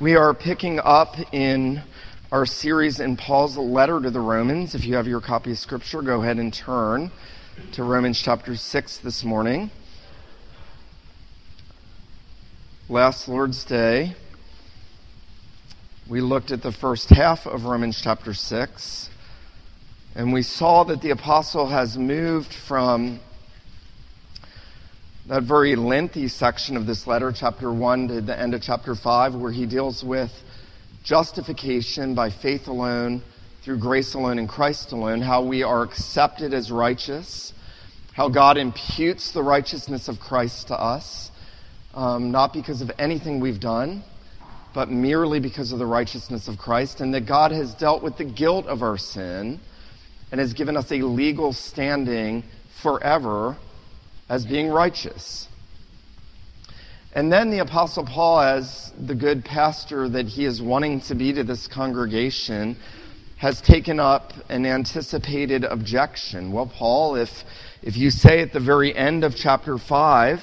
We are picking up in our series in Paul's letter to the Romans. If you have your copy of Scripture, go ahead and turn to Romans chapter 6 this morning. Last Lord's Day, we looked at the first half of Romans chapter 6, and we saw that the apostle has moved from that very lengthy section of this letter, chapter 1 to the end of chapter 5, where he deals with justification by faith alone, through grace alone, in Christ alone, how we are accepted as righteous, how God imputes the righteousness of Christ to us, um, not because of anything we've done, but merely because of the righteousness of Christ, and that God has dealt with the guilt of our sin and has given us a legal standing forever as being righteous. And then the Apostle Paul, as the good pastor that he is wanting to be to this congregation, has taken up an anticipated objection. Well, Paul, if, if you say at the very end of chapter 5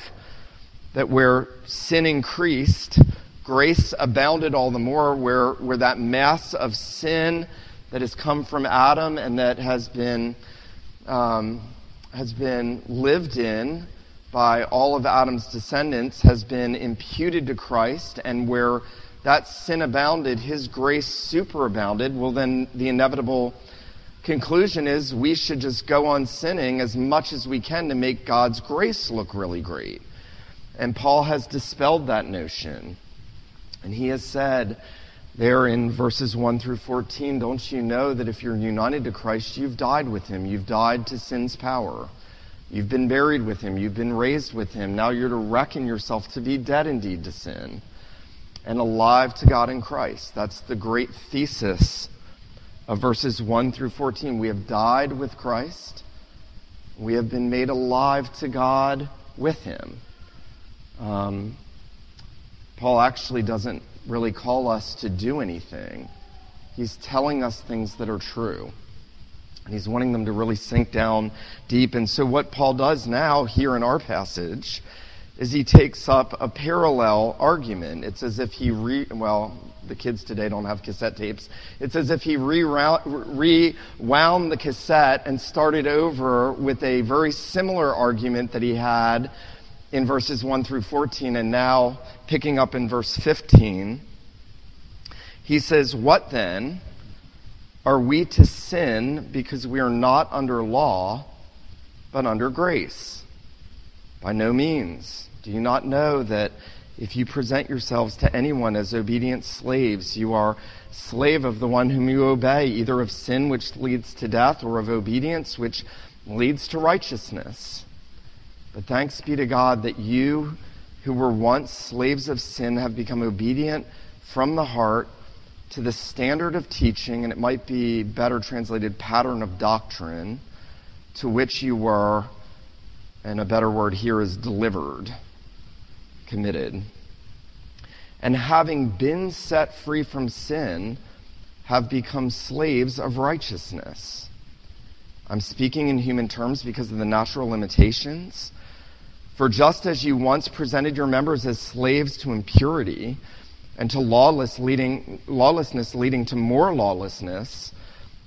that where sin increased, grace abounded all the more, where, where that mass of sin that has come from Adam and that has been um, has been lived in by all of Adam's descendants has been imputed to Christ, and where that sin abounded, his grace superabounded, well, then the inevitable conclusion is we should just go on sinning as much as we can to make God's grace look really great. And Paul has dispelled that notion. And he has said, there in verses 1 through 14, don't you know that if you're united to Christ, you've died with him? You've died to sin's power. You've been buried with him. You've been raised with him. Now you're to reckon yourself to be dead indeed to sin and alive to God in Christ. That's the great thesis of verses 1 through 14. We have died with Christ. We have been made alive to God with him. Um, Paul actually doesn't really call us to do anything. He's telling us things that are true. And he's wanting them to really sink down deep. And so, what Paul does now, here in our passage, is he takes up a parallel argument. It's as if he re, well, the kids today don't have cassette tapes. It's as if he rewound the cassette and started over with a very similar argument that he had in verses 1 through 14, and now picking up in verse 15, he says, What then? Are we to sin because we are not under law, but under grace? By no means. Do you not know that if you present yourselves to anyone as obedient slaves, you are slave of the one whom you obey, either of sin which leads to death or of obedience which leads to righteousness? But thanks be to God that you, who were once slaves of sin, have become obedient from the heart to the standard of teaching, and it might be better translated pattern of doctrine, to which you were, and a better word here is delivered, committed. And having been set free from sin, have become slaves of righteousness. I'm speaking in human terms because of the natural limitations. For just as you once presented your members as slaves to impurity and to lawless leading, lawlessness leading to more lawlessness,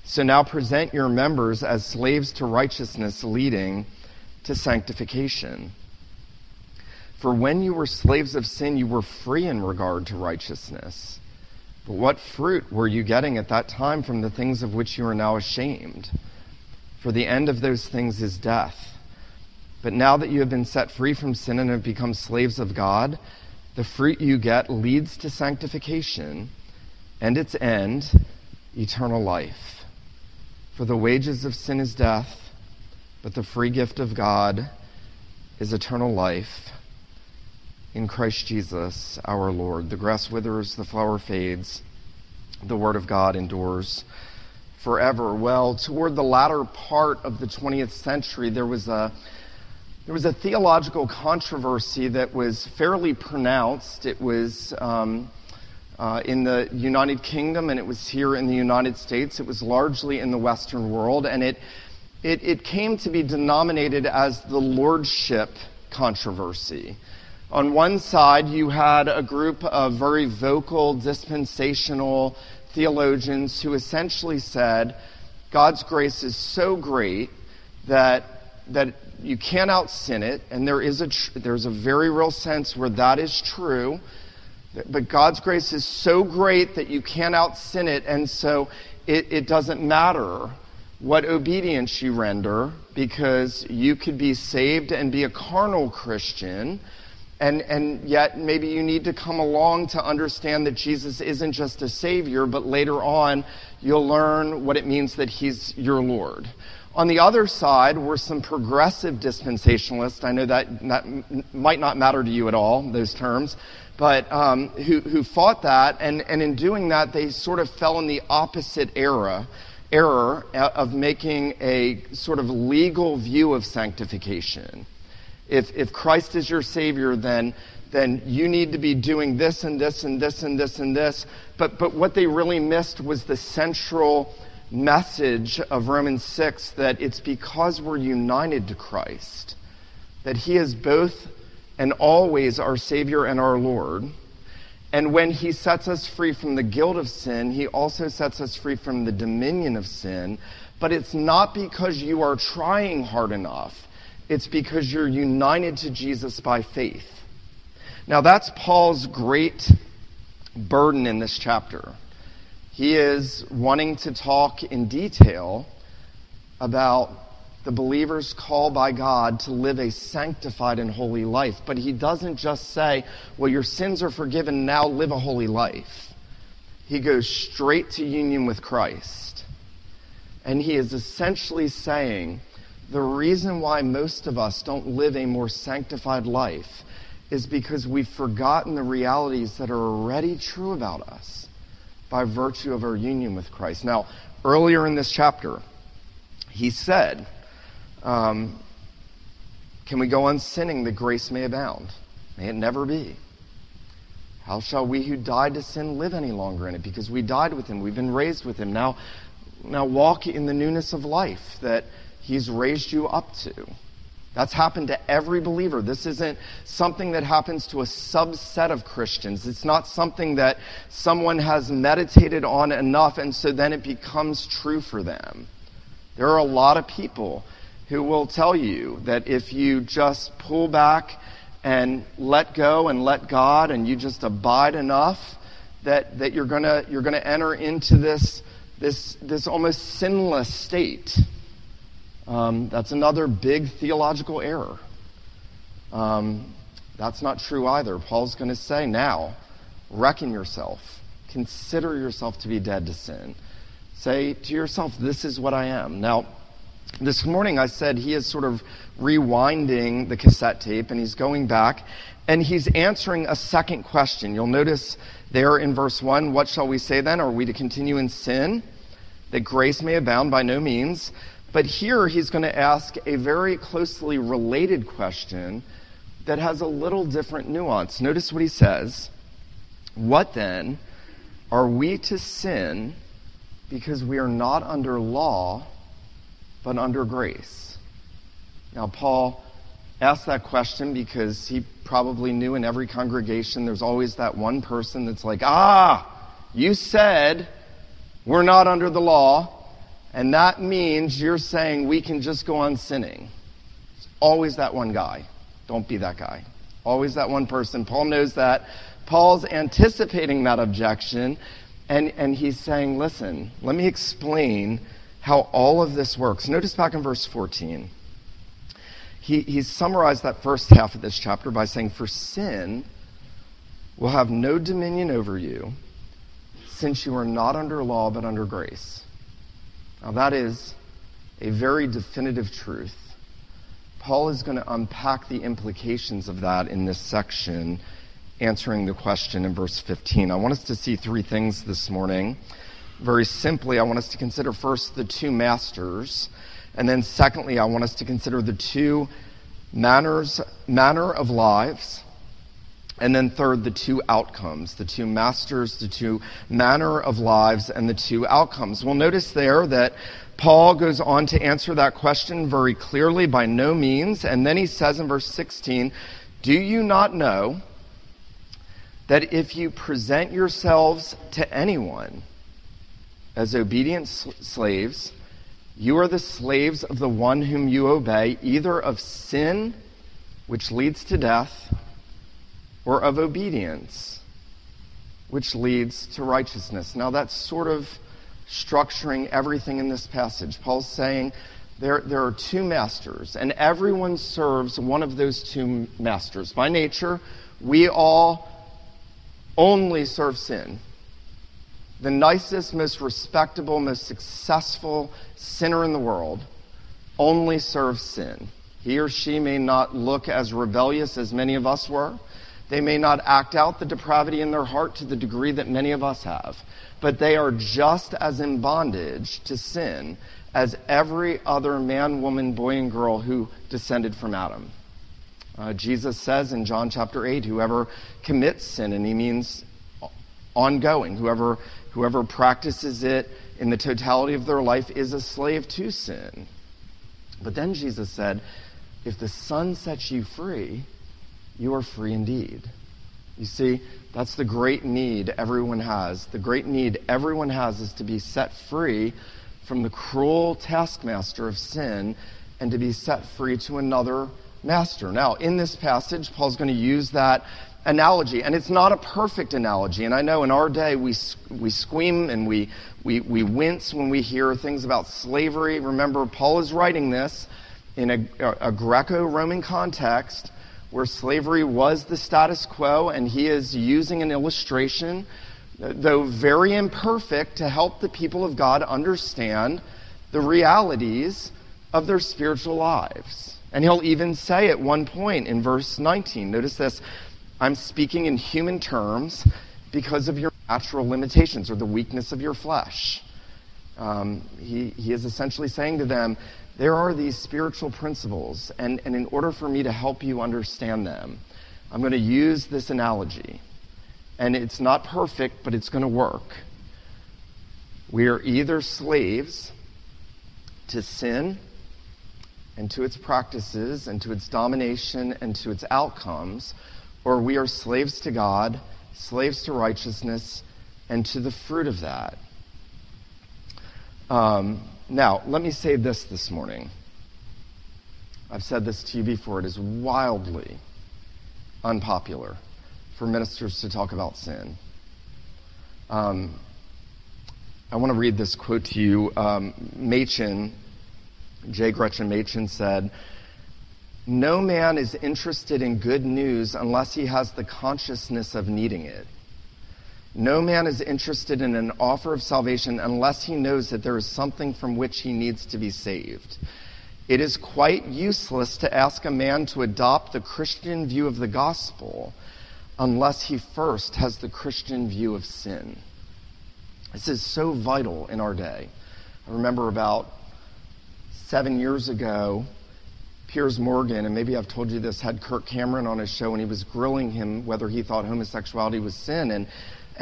so now present your members as slaves to righteousness leading to sanctification. For when you were slaves of sin, you were free in regard to righteousness. But what fruit were you getting at that time from the things of which you are now ashamed? For the end of those things is death. But now that you have been set free from sin and have become slaves of God, the fruit you get leads to sanctification, and its end, eternal life. For the wages of sin is death, but the free gift of God is eternal life in Christ Jesus our Lord. The grass withers, the flower fades, the word of God endures forever. Well, toward the latter part of the 20th century, there was a there was a theological controversy that was fairly pronounced. It was um, uh, in the United Kingdom and it was here in the United States. It was largely in the Western world, and it, it, it came to be denominated as the lordship controversy. On one side, you had a group of very vocal, dispensational theologians who essentially said God's grace is so great that, that you can't out sin it, and there is a tr- there's a very real sense where that is true. But God's grace is so great that you can't out sin it, and so it, it doesn't matter what obedience you render because you could be saved and be a carnal Christian. And, and yet, maybe you need to come along to understand that Jesus isn't just a Savior, but later on, you'll learn what it means that He's your Lord. On the other side were some progressive dispensationalists. I know that, that might not matter to you at all, those terms, but um, who, who fought that, and, and in doing that, they sort of fell in the opposite era error of making a sort of legal view of sanctification. If, if Christ is your Savior, then, then you need to be doing this and this and this and this and this. But, but what they really missed was the central message of Romans 6 that it's because we're united to Christ, that He is both and always our Savior and our Lord and when he sets us free from the guilt of sin, he also sets us free from the dominion of sin. But it's not because you are trying hard enough, it's because you're united to Jesus by faith. Now, that's Paul's great burden in this chapter. He is wanting to talk in detail about the believer's call by God to live a sanctified and holy life. But he doesn't just say, well, your sins are forgiven, now live a holy life. He goes straight to union with Christ. And he is essentially saying, the reason why most of us don't live a more sanctified life is because we've forgotten the realities that are already true about us by virtue of our union with Christ. Now, earlier in this chapter, he said, um, can we go on sinning that grace may abound? May it never be. How shall we who died to sin live any longer in it? Because we died with him, we've been raised with him. Now, now walk in the newness of life that he's raised you up to. That's happened to every believer. This isn't something that happens to a subset of Christians. It's not something that someone has meditated on enough and so then it becomes true for them. There are a lot of people who will tell you that if you just pull back and let go and let God and you just abide enough, that, that you're gonna you're gonna enter into this this this almost sinless state. Um, that's another big theological error. Um, that's not true either. Paul's going to say now, reckon yourself, consider yourself to be dead to sin. Say to yourself, this is what I am. Now, this morning I said he is sort of rewinding the cassette tape and he's going back and he's answering a second question. You'll notice there in verse 1 what shall we say then? Are we to continue in sin that grace may abound? By no means. But here he's going to ask a very closely related question that has a little different nuance. Notice what he says. What then? Are we to sin because we are not under law? but under grace. Now, Paul asked that question because he probably knew in every congregation there's always that one person that's like, ah, you said we're not under the law, and that means you're saying we can just go on sinning. It's always that one guy. Don't be that guy. Always that one person. Paul knows that. Paul's anticipating that objection, and, and he's saying, listen, let me explain how all of this works. Notice back in verse 14. He, he's summarized that first half of this chapter by saying, For sin will have no dominion over you, since you are not under law but under grace. Now, that is a very definitive truth. Paul is going to unpack the implications of that in this section, answering the question in verse 15. I want us to see three things this morning very simply, I want us to consider first the two masters, and then secondly, I want us to consider the two manners, manner of lives, and then third, the two outcomes, the two masters, the two manner of lives, and the two outcomes. We'll notice there that Paul goes on to answer that question very clearly, by no means, and then he says in verse 16, Do you not know that if you present yourselves to anyone as obedient slaves, you are the slaves of the one whom you obey, either of sin, which leads to death, or of obedience, which leads to righteousness. Now, that's sort of structuring everything in this passage. Paul's saying there, there are two masters, and everyone serves one of those two masters. By nature, we all only serve sin. The nicest, most respectable, most successful sinner in the world only serves sin. He or she may not look as rebellious as many of us were. They may not act out the depravity in their heart to the degree that many of us have. But they are just as in bondage to sin as every other man, woman, boy, and girl who descended from Adam. Uh, Jesus says in John chapter 8, whoever commits sin, and he means ongoing, whoever, whoever practices it in the totality of their life is a slave to sin. But then Jesus said, if the Son sets you free, you are free indeed. You see, that's the great need everyone has. The great need everyone has is to be set free from the cruel taskmaster of sin and to be set free to another master. Now, in this passage, Paul's going to use that analogy, and it's not a perfect analogy. And I know in our day we, we squeam and we, we, we wince when we hear things about slavery. Remember, Paul is writing this in a, a Greco Roman context where slavery was the status quo, and he is using an illustration, though very imperfect, to help the people of God understand the realities of their spiritual lives. And he'll even say at one point in verse 19, notice this I'm speaking in human terms because of your natural limitations or the weakness of your flesh. Um, he, he is essentially saying to them, there are these spiritual principles, and, and in order for me to help you understand them, I'm going to use this analogy. And it's not perfect, but it's going to work. We are either slaves to sin and to its practices and to its domination and to its outcomes, or we are slaves to God, slaves to righteousness, and to the fruit of that. Um, now, let me say this this morning. I've said this to you before. It is wildly unpopular for ministers to talk about sin. Um, I want to read this quote to you. Um, Machen J. Gresham Machen said, No man is interested in good news unless he has the consciousness of needing it. No man is interested in an offer of salvation unless he knows that there is something from which he needs to be saved. It is quite useless to ask a man to adopt the Christian view of the gospel unless he first has the Christian view of sin. This is so vital in our day. I remember about seven years ago, Piers Morgan, and maybe I've told you this, had Kirk Cameron on his show and he was grilling him whether he thought homosexuality was sin. And,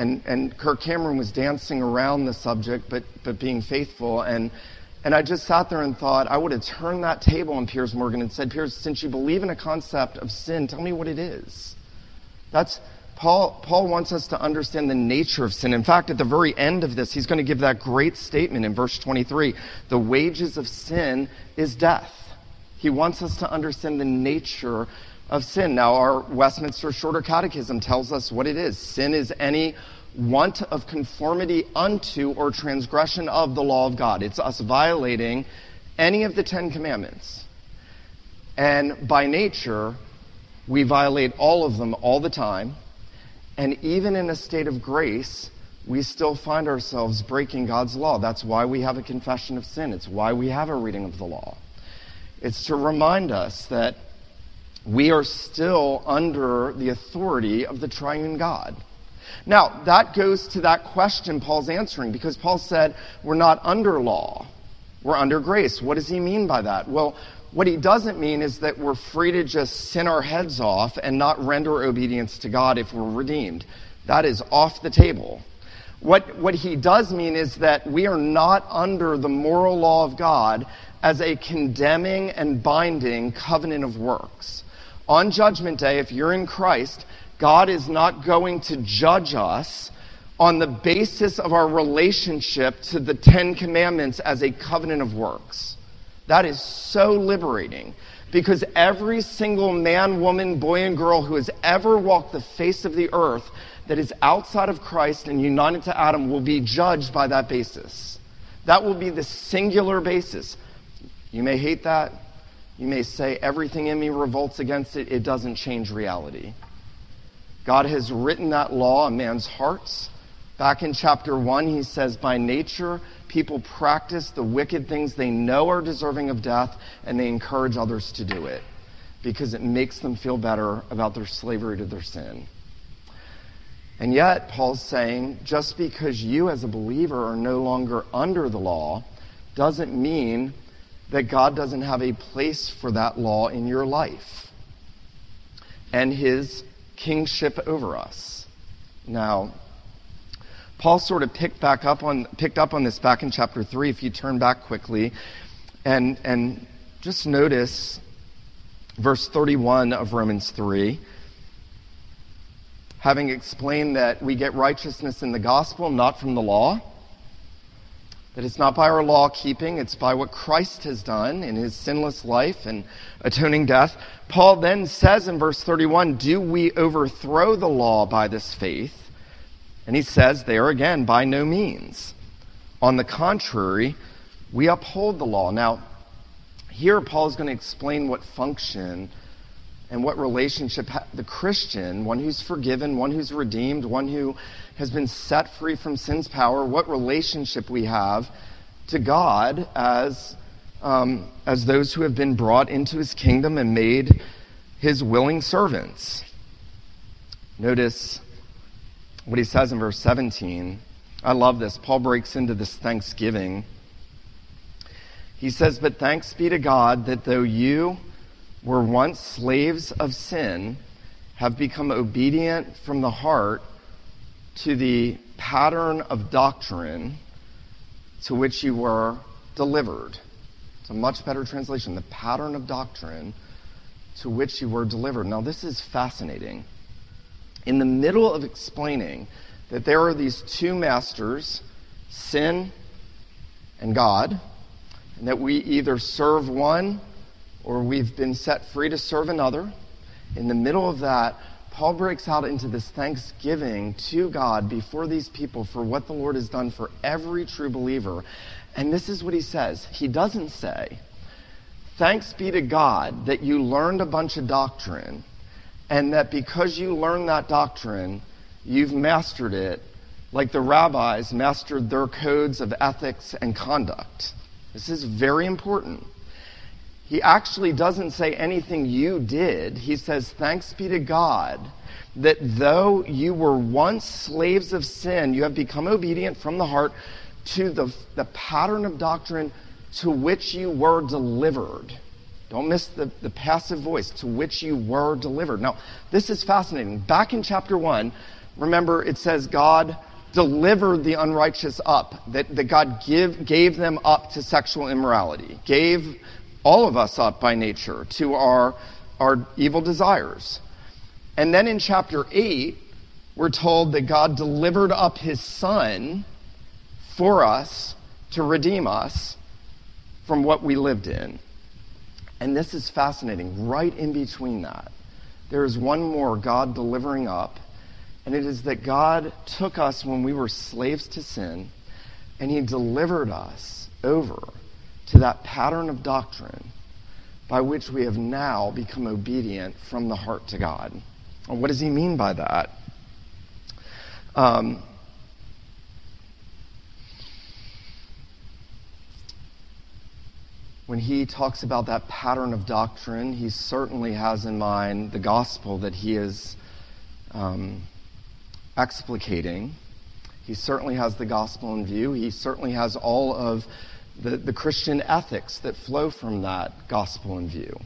and, and Kirk Cameron was dancing around the subject, but, but being faithful. And, and I just sat there and thought, I would have turned that table on Piers Morgan and said, Piers, since you believe in a concept of sin, tell me what it is. That's, Paul, Paul wants us to understand the nature of sin. In fact, at the very end of this, he's going to give that great statement in verse 23 the wages of sin is death. He wants us to understand the nature of sin. Now, our Westminster Shorter Catechism tells us what it is sin is any want of conformity unto or transgression of the law of God. It's us violating any of the Ten Commandments. And by nature, we violate all of them all the time and even in a state of grace, we still find ourselves breaking God's law. That's why we have a confession of sin. It's why we have a reading of the law. It's to remind us that we are still under the authority of the triune God. Now, that goes to that question Paul's answering because Paul said we're not under law, we're under grace. What does he mean by that? Well, what he doesn't mean is that we're free to just sin our heads off and not render obedience to God if we're redeemed. That is off the table. What, what he does mean is that we are not under the moral law of God as a condemning and binding covenant of works. On Judgment Day, if you're in Christ, God is not going to judge us on the basis of our relationship to the Ten Commandments as a covenant of works. That is so liberating because every single man, woman, boy, and girl who has ever walked the face of the earth that is outside of Christ and united to Adam will be judged by that basis. That will be the singular basis. You may hate that. You may say, everything in me revolts against it. It doesn't change reality. God has written that law on man's hearts. Back in chapter 1, he says, By nature, people practice the wicked things they know are deserving of death, and they encourage others to do it because it makes them feel better about their slavery to their sin. And yet, Paul's saying, just because you as a believer are no longer under the law doesn't mean that God doesn't have a place for that law in your life and his kingship over us. Now, Paul sort of picked back up on picked up on this back in chapter 3 if you turn back quickly and and just notice verse 31 of Romans 3 having explained that we get righteousness in the gospel not from the law that it's not by our law keeping, it's by what Christ has done in his sinless life and atoning death. Paul then says in verse 31 Do we overthrow the law by this faith? And he says there again, by no means. On the contrary, we uphold the law. Now, here Paul is going to explain what function and what relationship the Christian, one who's forgiven, one who's redeemed, one who has been set free from sin's power, what relationship we have to God as, um, as those who have been brought into his kingdom and made his willing servants. Notice what he says in verse 17. I love this. Paul breaks into this thanksgiving. He says, But thanks be to God that though you were once slaves of sin, have become obedient from the heart to the pattern of doctrine to which you were delivered. It's a much better translation. The pattern of doctrine to which you were delivered. Now, this is fascinating. In the middle of explaining that there are these two masters, sin and God, and that we either serve one or we've been set free to serve another. In the middle of that, Paul breaks out into this thanksgiving to God before these people for what the Lord has done for every true believer. And this is what he says. He doesn't say, Thanks be to God that you learned a bunch of doctrine, and that because you learned that doctrine, you've mastered it like the rabbis mastered their codes of ethics and conduct. This is very important. He actually doesn't say anything you did. He says, Thanks be to God that though you were once slaves of sin, you have become obedient from the heart to the, the pattern of doctrine to which you were delivered. Don't miss the, the passive voice, to which you were delivered. Now, this is fascinating. Back in chapter 1, remember it says God delivered the unrighteous up, that, that God give, gave them up to sexual immorality, gave all of us up by nature to our, our evil desires. And then in chapter 8, we're told that God delivered up his son for us to redeem us from what we lived in. And this is fascinating. Right in between that, there is one more God delivering up, and it is that God took us when we were slaves to sin, and he delivered us over to that pattern of doctrine by which we have now become obedient from the heart to God. And what does he mean by that? Um, when he talks about that pattern of doctrine, he certainly has in mind the gospel that he is um, explicating. He certainly has the gospel in view. He certainly has all of the, the Christian ethics that flow from that gospel in view.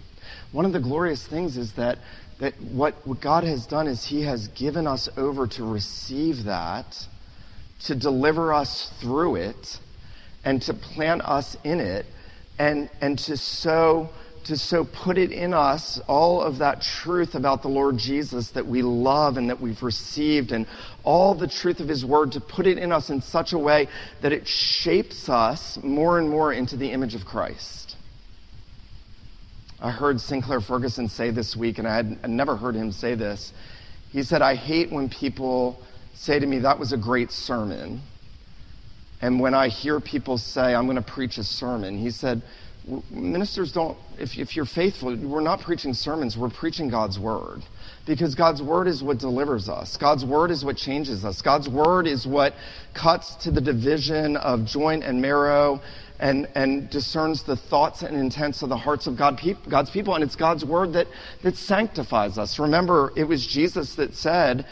One of the glorious things is that, that what, what God has done is He has given us over to receive that, to deliver us through it, and to plant us in it, and, and to so to so put it in us, all of that truth about the Lord Jesus that we love and that we've received, and all the truth of His Word, to put it in us in such a way that it shapes us more and more into the image of Christ. I heard Sinclair Ferguson say this week, and I had I'd never heard him say this. He said, I hate when people say to me, That was a great sermon. And when I hear people say, I'm going to preach a sermon, he said, ministers don't, if, if you're faithful, we're not preaching sermons, we're preaching God's word. Because God's word is what delivers us. God's word is what changes us. God's word is what cuts to the division of joint and marrow and, and discerns the thoughts and intents of the hearts of God, God's people. And it's God's word that, that sanctifies us. Remember, it was Jesus that said,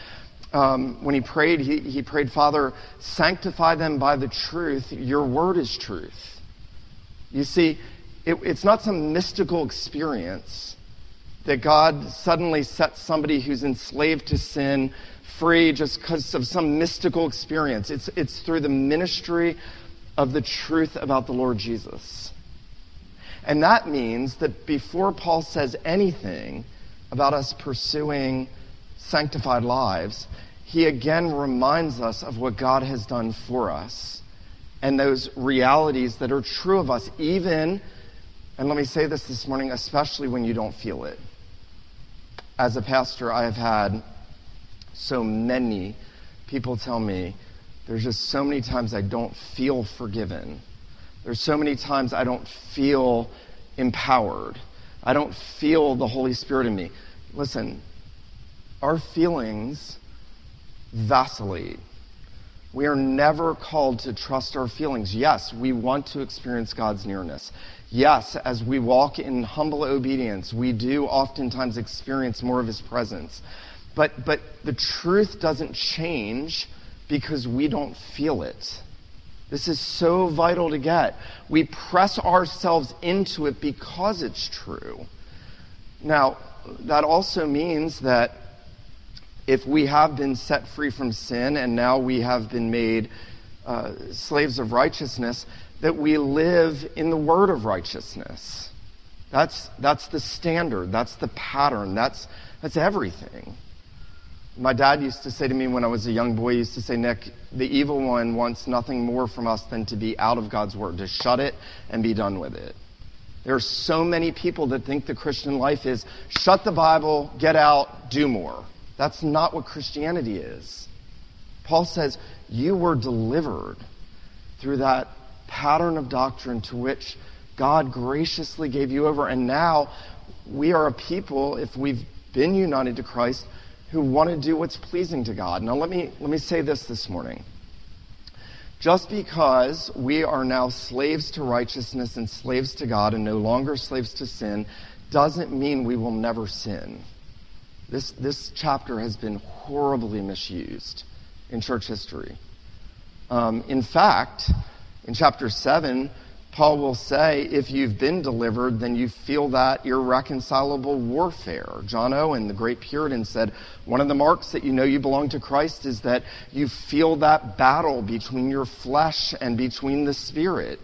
um, when he prayed, he, he prayed, Father, sanctify them by the truth. Your word is truth. You see, it, it's not some mystical experience that God suddenly sets somebody who's enslaved to sin free just because of some mystical experience. It's, it's through the ministry of the truth about the Lord Jesus. And that means that before Paul says anything about us pursuing sanctified lives, he again reminds us of what God has done for us and those realities that are true of us, even and let me say this this morning, especially when you don't feel it. As a pastor, I have had so many people tell me there's just so many times I don't feel forgiven. There's so many times I don't feel empowered. I don't feel the Holy Spirit in me. Listen, our feelings vacillate. We are never called to trust our feelings. Yes, we want to experience God's nearness. Yes, as we walk in humble obedience, we do oftentimes experience more of his presence. But, but the truth doesn't change because we don't feel it. This is so vital to get. We press ourselves into it because it's true. Now, that also means that if we have been set free from sin and now we have been made uh, slaves of righteousness, that we live in the word of righteousness. That's, that's the standard. That's the pattern. That's, that's everything. My dad used to say to me when I was a young boy, he used to say, Nick, the evil one wants nothing more from us than to be out of God's word, to shut it and be done with it. There are so many people that think the Christian life is shut the Bible, get out, do more. That's not what Christianity is. Paul says, You were delivered through that pattern of doctrine to which God graciously gave you over. And now we are a people, if we've been united to Christ, who want to do what's pleasing to God. Now, let me, let me say this this morning. Just because we are now slaves to righteousness and slaves to God and no longer slaves to sin doesn't mean we will never sin. This, this chapter has been horribly misused in church history. Um, in fact, in chapter 7, Paul will say, if you've been delivered, then you feel that irreconcilable warfare. John Owen, the great Puritan, said, one of the marks that you know you belong to Christ is that you feel that battle between your flesh and between the Spirit.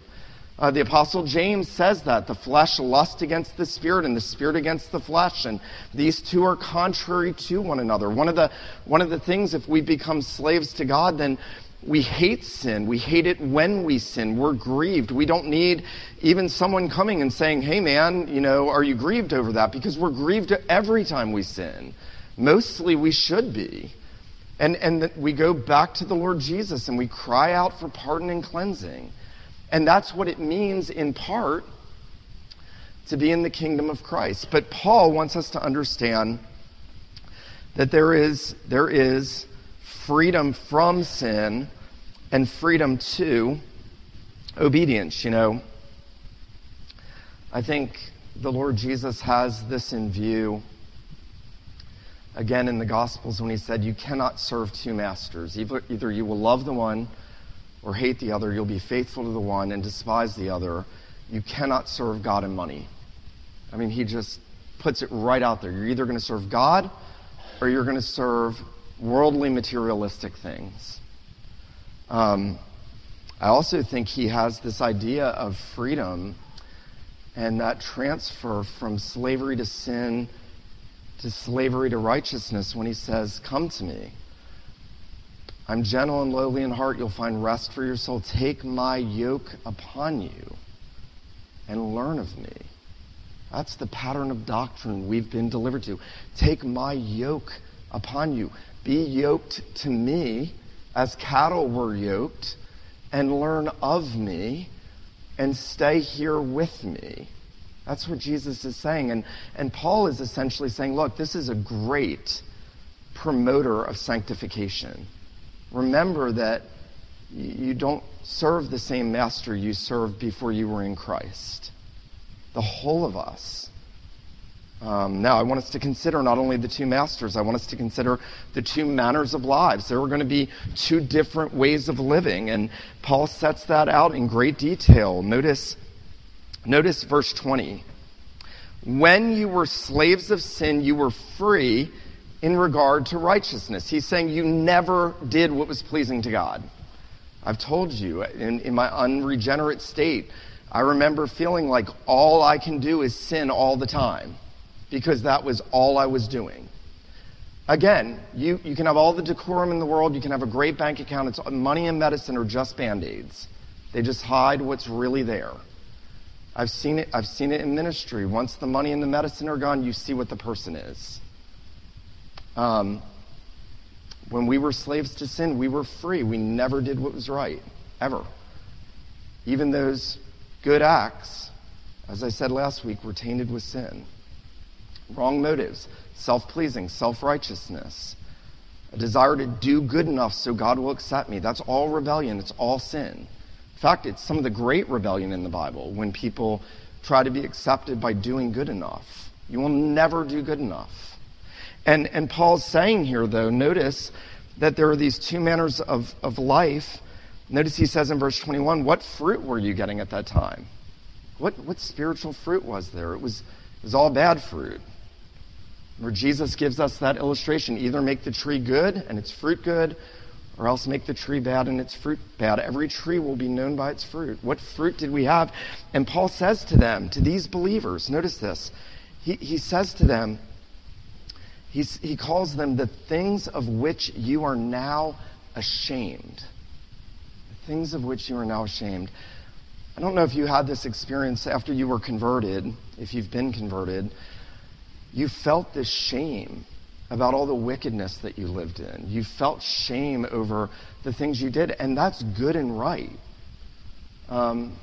Uh, the Apostle James says that the flesh lusts against the Spirit and the Spirit against the flesh, and these two are contrary to one another. One of the, one of the things, if we become slaves to God, then we hate sin. We hate it when we sin. We're grieved. We don't need even someone coming and saying, hey man, you know, are you grieved over that? Because we're grieved every time we sin. Mostly we should be. And, and we go back to the Lord Jesus and we cry out for pardon and cleansing. And that's what it means in part to be in the kingdom of Christ. But Paul wants us to understand that there is, there is freedom from sin and freedom to obedience. You know, I think the Lord Jesus has this in view again in the Gospels when he said, You cannot serve two masters. Either, either you will love the one or hate the other. You'll be faithful to the one and despise the other. You cannot serve God and money. I mean, he just puts it right out there. You're either going to serve God or you're going to serve worldly, materialistic things. Um, I also think he has this idea of freedom, and that transfer from slavery to sin to slavery to righteousness when he says, Come to me. I'm gentle and lowly in heart. You'll find rest for your soul. Take my yoke upon you and learn of me. That's the pattern of doctrine we've been delivered to. Take my yoke upon you. Be yoked to me as cattle were yoked and learn of me and stay here with me. That's what Jesus is saying. And, and Paul is essentially saying, look, this is a great promoter of sanctification. Remember that you don't serve the same master you served before you were in Christ. The whole of us. Um, now, I want us to consider not only the two masters, I want us to consider the two manners of lives. There are going to be two different ways of living, and Paul sets that out in great detail. Notice, notice verse 20. When you were slaves of sin, you were free in regard to righteousness. He's saying you never did what was pleasing to God. I've told you, in, in my unregenerate state, I remember feeling like all I can do is sin all the time because that was all I was doing. Again, you, you can have all the decorum in the world, you can have a great bank account, it's money and medicine are just band-aids. They just hide what's really there. I've seen it, I've seen it in ministry. Once the money and the medicine are gone, you see what the person is. Um, when we were slaves to sin, we were free. We never did what was right, ever. Even those good acts, as I said last week, were tainted with sin wrong motives, self pleasing, self righteousness, a desire to do good enough so God will accept me. That's all rebellion, it's all sin. In fact, it's some of the great rebellion in the Bible when people try to be accepted by doing good enough. You will never do good enough. And, and Paul's saying here, though, notice that there are these two manners of, of life. Notice he says in verse 21, What fruit were you getting at that time? What, what spiritual fruit was there? It was, it was all bad fruit where Jesus gives us that illustration. Either make the tree good and its fruit good, or else make the tree bad and its fruit bad. Every tree will be known by its fruit. What fruit did we have? And Paul says to them, to these believers, notice this. He, he says to them, he's, he calls them the things of which you are now ashamed. The things of which you are now ashamed. I don't know if you had this experience after you were converted, if you've been converted you felt this shame about all the wickedness that you lived in. You felt shame over the things you did, and that's good and right. Um,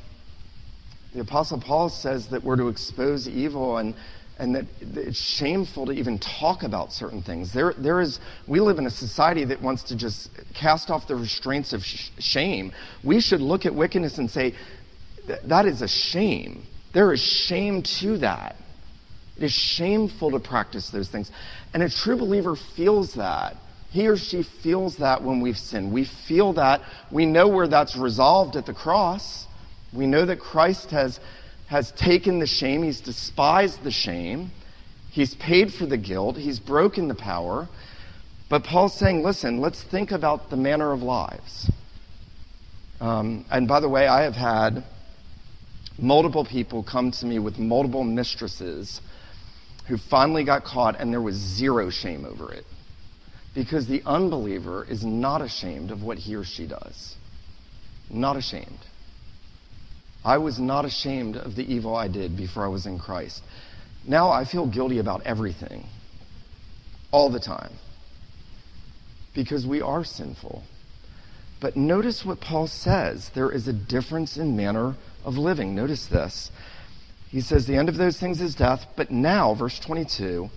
the Apostle Paul says that we're to expose evil and, and that it's shameful to even talk about certain things. There, there is, we live in a society that wants to just cast off the restraints of sh- shame. We should look at wickedness and say, that is a shame. There is shame to that. It is shameful to practice those things. And a true believer feels that. He or she feels that when we've sinned. We feel that. We know where that's resolved at the cross. We know that Christ has, has taken the shame, He's despised the shame, He's paid for the guilt, He's broken the power. But Paul's saying, listen, let's think about the manner of lives. Um, and by the way, I have had multiple people come to me with multiple mistresses who finally got caught and there was zero shame over it. Because the unbeliever is not ashamed of what he or she does. Not ashamed. I was not ashamed of the evil I did before I was in Christ. Now I feel guilty about everything. All the time. Because we are sinful. But notice what Paul says. There is a difference in manner of living. Notice this. He says, The end of those things is death, but now, verse 22,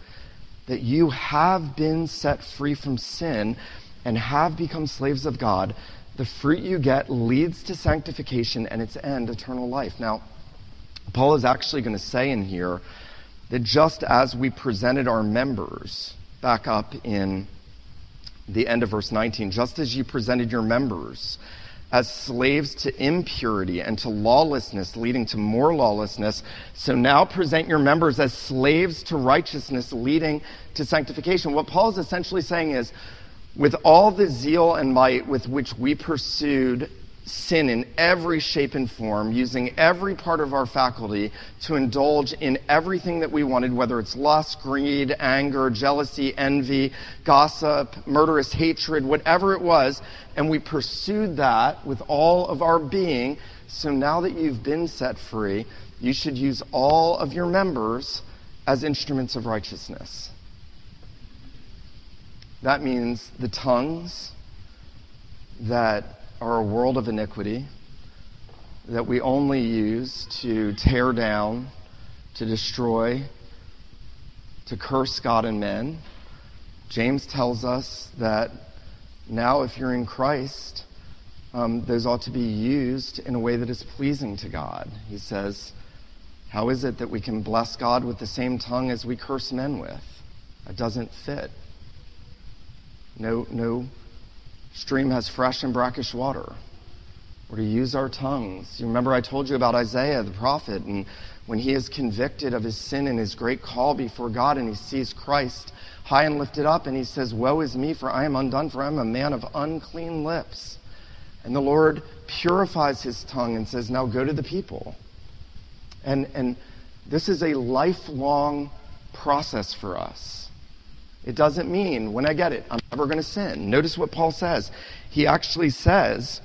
that you have been set free from sin and have become slaves of God, the fruit you get leads to sanctification and its end, eternal life. Now, Paul is actually going to say in here that just as we presented our members back up in the end of verse 19, just as you presented your members as slaves to impurity and to lawlessness, leading to more lawlessness. So now present your members as slaves to righteousness, leading to sanctification. What Paul is essentially saying is, with all the zeal and might with which we pursued sin in every shape and form, using every part of our faculty to indulge in everything that we wanted, whether it's lust, greed, anger, jealousy, envy, gossip, murderous hatred, whatever it was, and we pursued that with all of our being. So now that you've been set free, you should use all of your members as instruments of righteousness. That means the tongues that are a world of iniquity, that we only use to tear down, to destroy, to curse God and men. James tells us that now, if you're in Christ, um, those ought to be used in a way that is pleasing to God. He says, How is it that we can bless God with the same tongue as we curse men with? That doesn't fit. No, no stream has fresh and brackish water. We're to use our tongues. You remember I told you about Isaiah the prophet, and when he is convicted of his sin and his great call before God, and he sees Christ high and lifted up, and he says, Woe is me, for I am undone, for I am a man of unclean lips. And the Lord purifies his tongue and says, Now go to the people. And, and this is a lifelong process for us. It doesn't mean when I get it, I'm never going to sin. Notice what Paul says. He actually says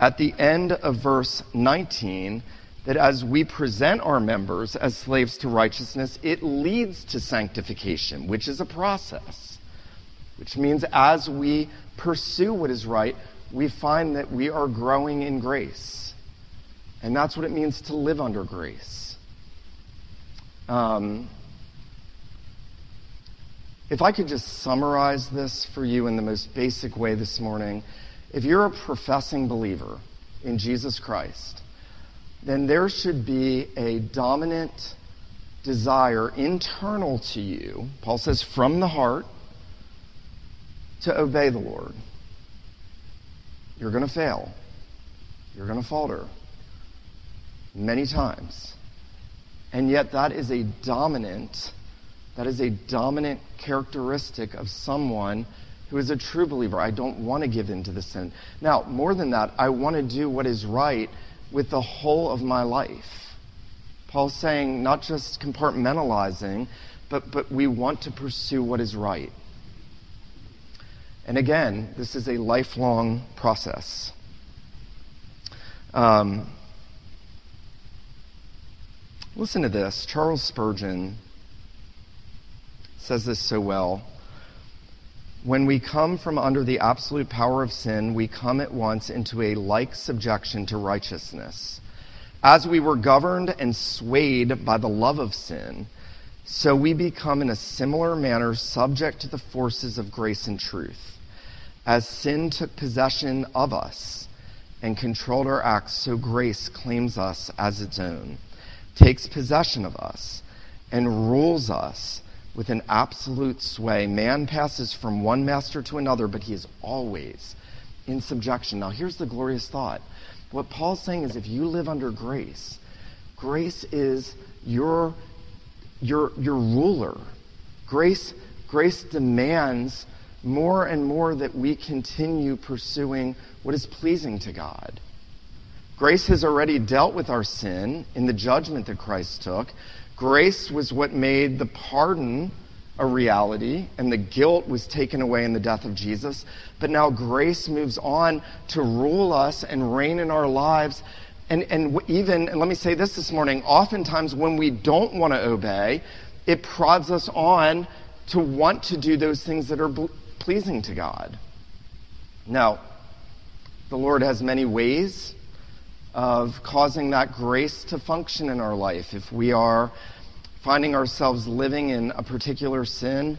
at the end of verse 19 that as we present our members as slaves to righteousness, it leads to sanctification, which is a process. Which means as we pursue what is right, we find that we are growing in grace. And that's what it means to live under grace. Um, if I could just summarize this for you in the most basic way this morning, if you're a professing believer in Jesus Christ, then there should be a dominant desire internal to you, Paul says, from the heart, to obey the Lord. You're going to fail. You're going to falter many times. And yet, that is a dominant that is a dominant characteristic of someone who is a true believer. I don't want to give in to the sin. Now, more than that, I want to do what is right with the whole of my life. Paul's saying not just compartmentalizing, but, but we want to pursue what is right. And again, this is a lifelong process. Um, listen to this. Charles Spurgeon says this so well. When we come from under the absolute power of sin, we come at once into a like subjection to righteousness. As we were governed and swayed by the love of sin, so we become in a similar manner subject to the forces of grace and truth. As sin took possession of us and controlled our acts, so grace claims us as its own, takes possession of us, and rules us with an absolute sway. Man passes from one master to another, but he is always in subjection. Now, here's the glorious thought. What Paul's saying is if you live under grace, grace is your, your, your ruler. Grace, grace demands more and more that we continue pursuing what is pleasing to God. Grace has already dealt with our sin in the judgment that Christ took. Grace was what made the pardon a reality, and the guilt was taken away in the death of Jesus. But now grace moves on to rule us and reign in our lives. And, and even, and let me say this this morning, oftentimes when we don't want to obey, it prods us on to want to do those things that are pleasing to God. Now, the Lord has many ways of causing that grace to function in our life. If we are finding ourselves living in a particular sin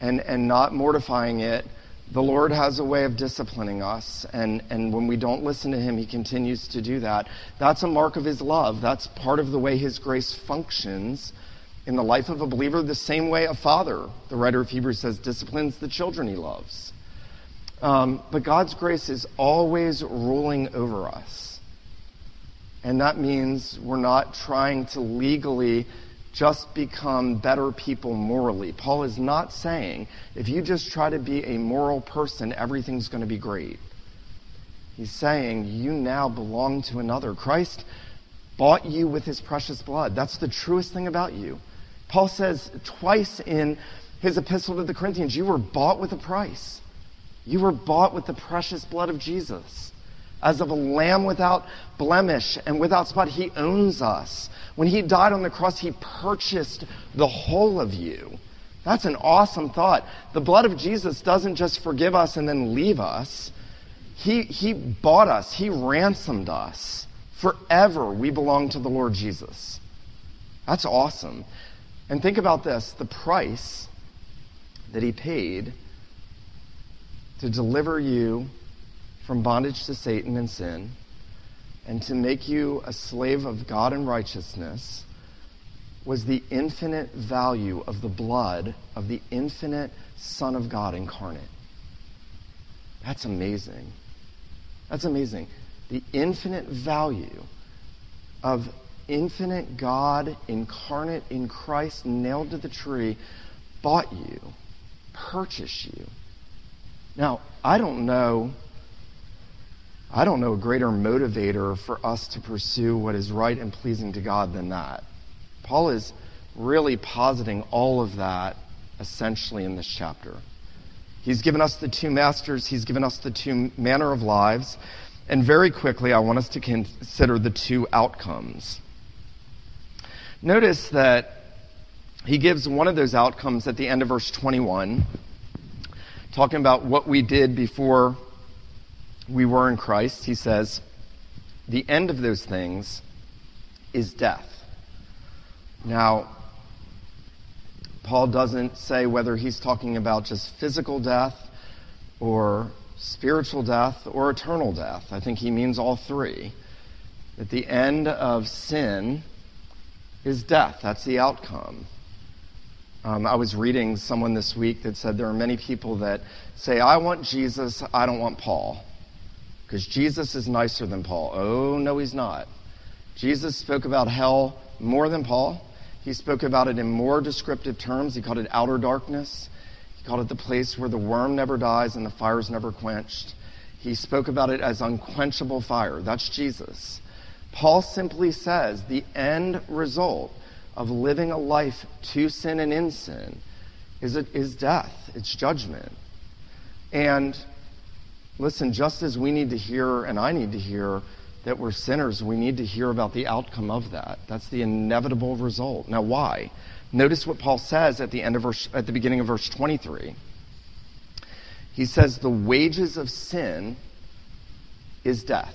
and, and not mortifying it, the Lord has a way of disciplining us. And, and when we don't listen to Him, He continues to do that. That's a mark of His love. That's part of the way His grace functions in the life of a believer, the same way a father, the writer of Hebrews says, disciplines the children he loves. Um, but God's grace is always ruling over us. And that means we're not trying to legally just become better people morally. Paul is not saying if you just try to be a moral person, everything's going to be great. He's saying, You now belong to another. Christ bought you with his precious blood. That's the truest thing about you. Paul says twice in his epistle to the Corinthians, You were bought with a price. You were bought with the precious blood of Jesus. As of a lamb without blemish and without spot, he owns us. When he died on the cross, he purchased the whole of you. That's an awesome thought. The blood of Jesus doesn't just forgive us and then leave us. He, he bought us, He ransomed us. Forever we belong to the Lord Jesus. That's awesome. And think about this the price that He paid to deliver you from bondage to Satan and sin and to make you a slave of God and righteousness was the infinite value of the blood of the infinite Son of God incarnate. That's amazing. That's amazing. The infinite value of infinite God incarnate in Christ, nailed to the tree, bought you, purchased you. Now, I don't know. I don't know a greater motivator for us to pursue what is right and pleasing to God than that. Paul is really positing all of that essentially in this chapter. He's given us the two masters, he's given us the two manner of lives. And very quickly, I want us to consider the two outcomes. Notice that he gives one of those outcomes at the end of verse 21, talking about what we did before we were in Christ. He says, The end of those things is death. Now, Paul doesn't say whether he's talking about just physical death or spiritual death or eternal death. I think he means all three. That the end of sin is death. That's the outcome. Um, I was reading someone this week that said there are many people that say, I want Jesus, I don't want Paul. Because Jesus is nicer than Paul. Oh, no, he's not. Jesus spoke about hell more than Paul. He spoke about it in more descriptive terms. He called it outer darkness. He called it the place where the worm never dies and the fire is never quenched. He spoke about it as unquenchable fire. That's Jesus. Paul simply says the end result of living a life to sin and in sin is, is death, it's judgment. And listen, just as we need to hear, and I need to hear, that we're sinners, we need to hear about the outcome of that. That's the inevitable result. Now, why? Notice what Paul says at the end of verse, at the beginning of verse 23. He says, The wages of sin is death.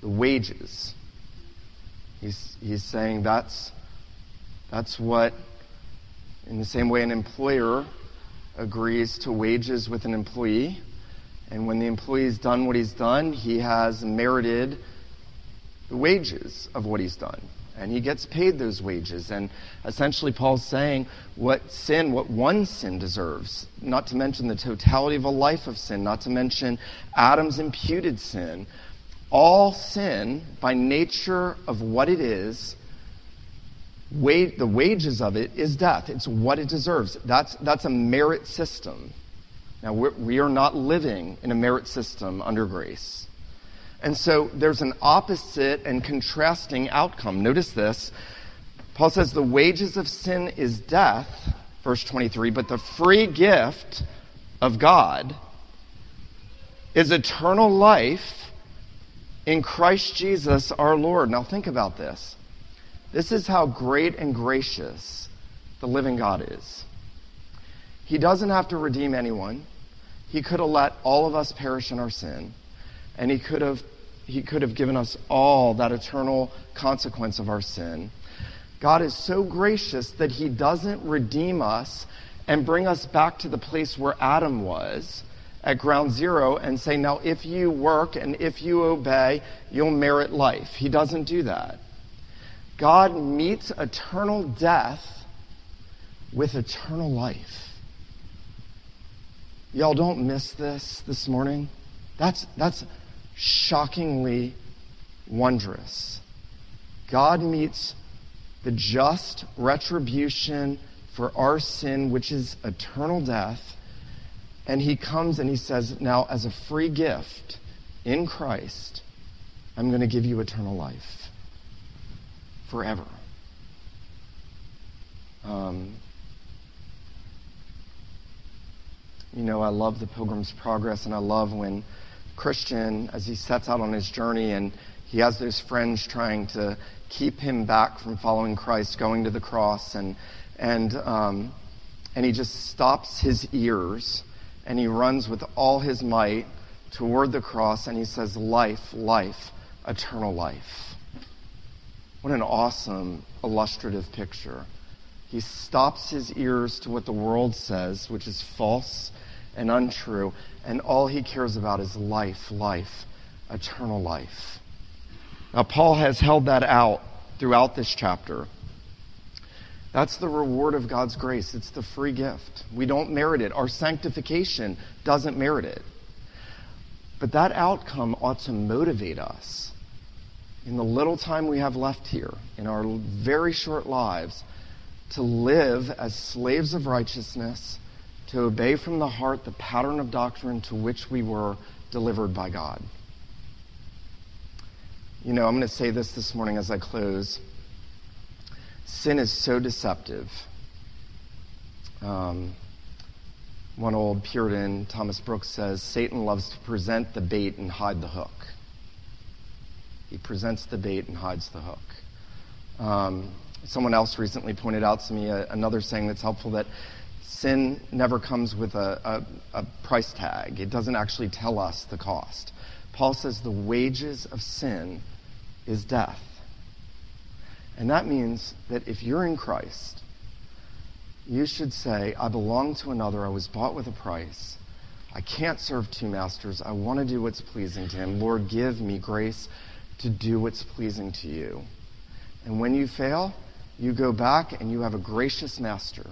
The wages. He's, he's saying that's, that's what, in the same way an employer agrees to wages with an employee, and when the employee's done what he's done, he has merited the wages of what he's done. And he gets paid those wages. And essentially, Paul's saying what sin, what one sin deserves, not to mention the totality of a life of sin, not to mention Adam's imputed sin. All sin, by nature of what it is, the wages of it is death. It's what it deserves. That's, that's a merit system. Now, we're, we are not living in a merit system under grace. And so there's an opposite and contrasting outcome. Notice this. Paul says, The wages of sin is death, verse 23, but the free gift of God is eternal life in Christ Jesus our Lord. Now think about this. This is how great and gracious the living God is. He doesn't have to redeem anyone. He could have let all of us perish in our sin, and he could have he could have given us all that eternal consequence of our sin. God is so gracious that he doesn't redeem us and bring us back to the place where Adam was at ground zero and say, now if you work and if you obey, you'll merit life. He doesn't do that. God meets eternal death with eternal life. Y'all don't miss this this morning. That's, that's shockingly wondrous. God meets the just retribution for our sin, which is eternal death. And he comes and he says, Now, as a free gift, in Christ, I'm going to give you eternal life forever. Um, you know, I love the Pilgrim's Progress, and I love when Christian, as he sets out on his journey, and he has those friends trying to keep him back from following Christ, going to the cross, and and um, and he just stops his ears and he runs with all his might toward the cross, and he says, "Life, life, eternal life." What an awesome illustrative picture. He stops his ears to what the world says, which is false and untrue, and all he cares about is life, life, eternal life. Now, Paul has held that out throughout this chapter. That's the reward of God's grace. It's the free gift. We don't merit it. Our sanctification doesn't merit it. But that outcome ought to motivate us in the little time we have left here, in our very short lives, to live as slaves of righteousness to obey from the heart the pattern of doctrine to which we were delivered by God. You know, I'm going to say this this morning as I close. Sin is so deceptive. Um, one old Puritan, Thomas Brooks, says Satan loves to present the bait and hide the hook. He presents the bait and hides the hook. Um, someone else recently pointed out to me a, another saying that's helpful that sin never comes with a, a, a, price tag. It doesn't actually tell us the cost. Paul says the wages of sin is death. And that means that if you're in Christ, you should say, I belong to another. I was bought with a price. I can't serve two masters. I want to do what's pleasing to him. Lord, give me grace to do what's pleasing to you. And when you fail, you go back and you have a gracious master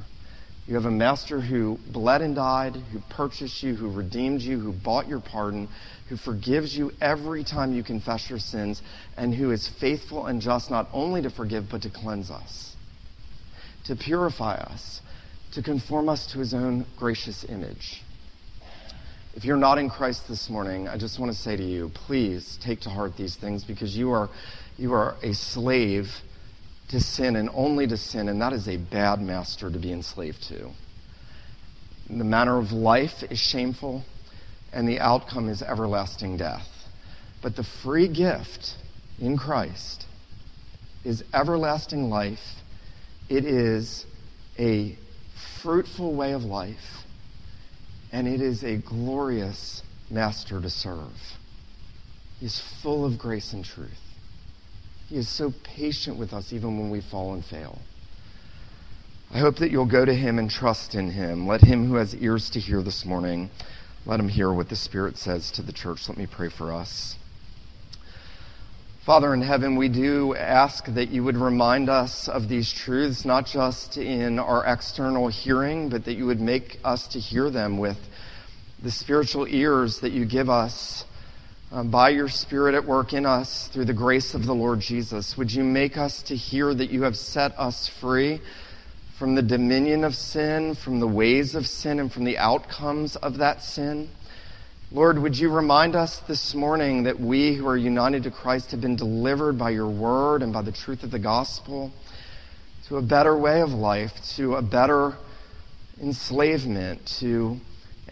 you have a master who bled and died, who purchased you, who redeemed you, who bought your pardon, who forgives you every time you confess your sins, and who is faithful and just not only to forgive, but to cleanse us, to purify us, to conform us to his own gracious image. If you're not in Christ this morning, I just want to say to you, please take to heart these things because you are, you are a slave to sin and only to sin, and that is a bad master to be enslaved to. The manner of life is shameful, and the outcome is everlasting death. But the free gift in Christ is everlasting life. It is a fruitful way of life, and it is a glorious master to serve. He's full of grace and truth. He is so patient with us even when we fall and fail. I hope that you'll go to him and trust in him. Let him who has ears to hear this morning, let him hear what the Spirit says to the church. Let me pray for us. Father in heaven, we do ask that you would remind us of these truths, not just in our external hearing, but that you would make us to hear them with the spiritual ears that you give us um, by your Spirit at work in us through the grace of the Lord Jesus. Would you make us to hear that you have set us free from the dominion of sin, from the ways of sin, and from the outcomes of that sin? Lord, would you remind us this morning that we who are united to Christ have been delivered by your word and by the truth of the gospel to a better way of life, to a better enslavement, to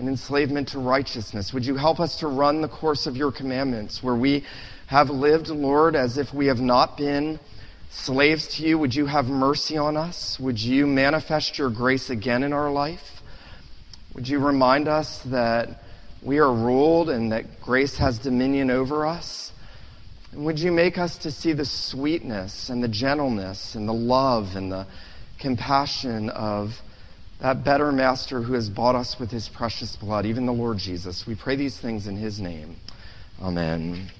and enslavement to righteousness. Would you help us to run the course of your commandments where we have lived, Lord, as if we have not been slaves to you? Would you have mercy on us? Would you manifest your grace again in our life? Would you remind us that we are ruled and that grace has dominion over us? And would you make us to see the sweetness and the gentleness and the love and the compassion of that better master who has bought us with his precious blood, even the Lord Jesus. We pray these things in his name. Amen.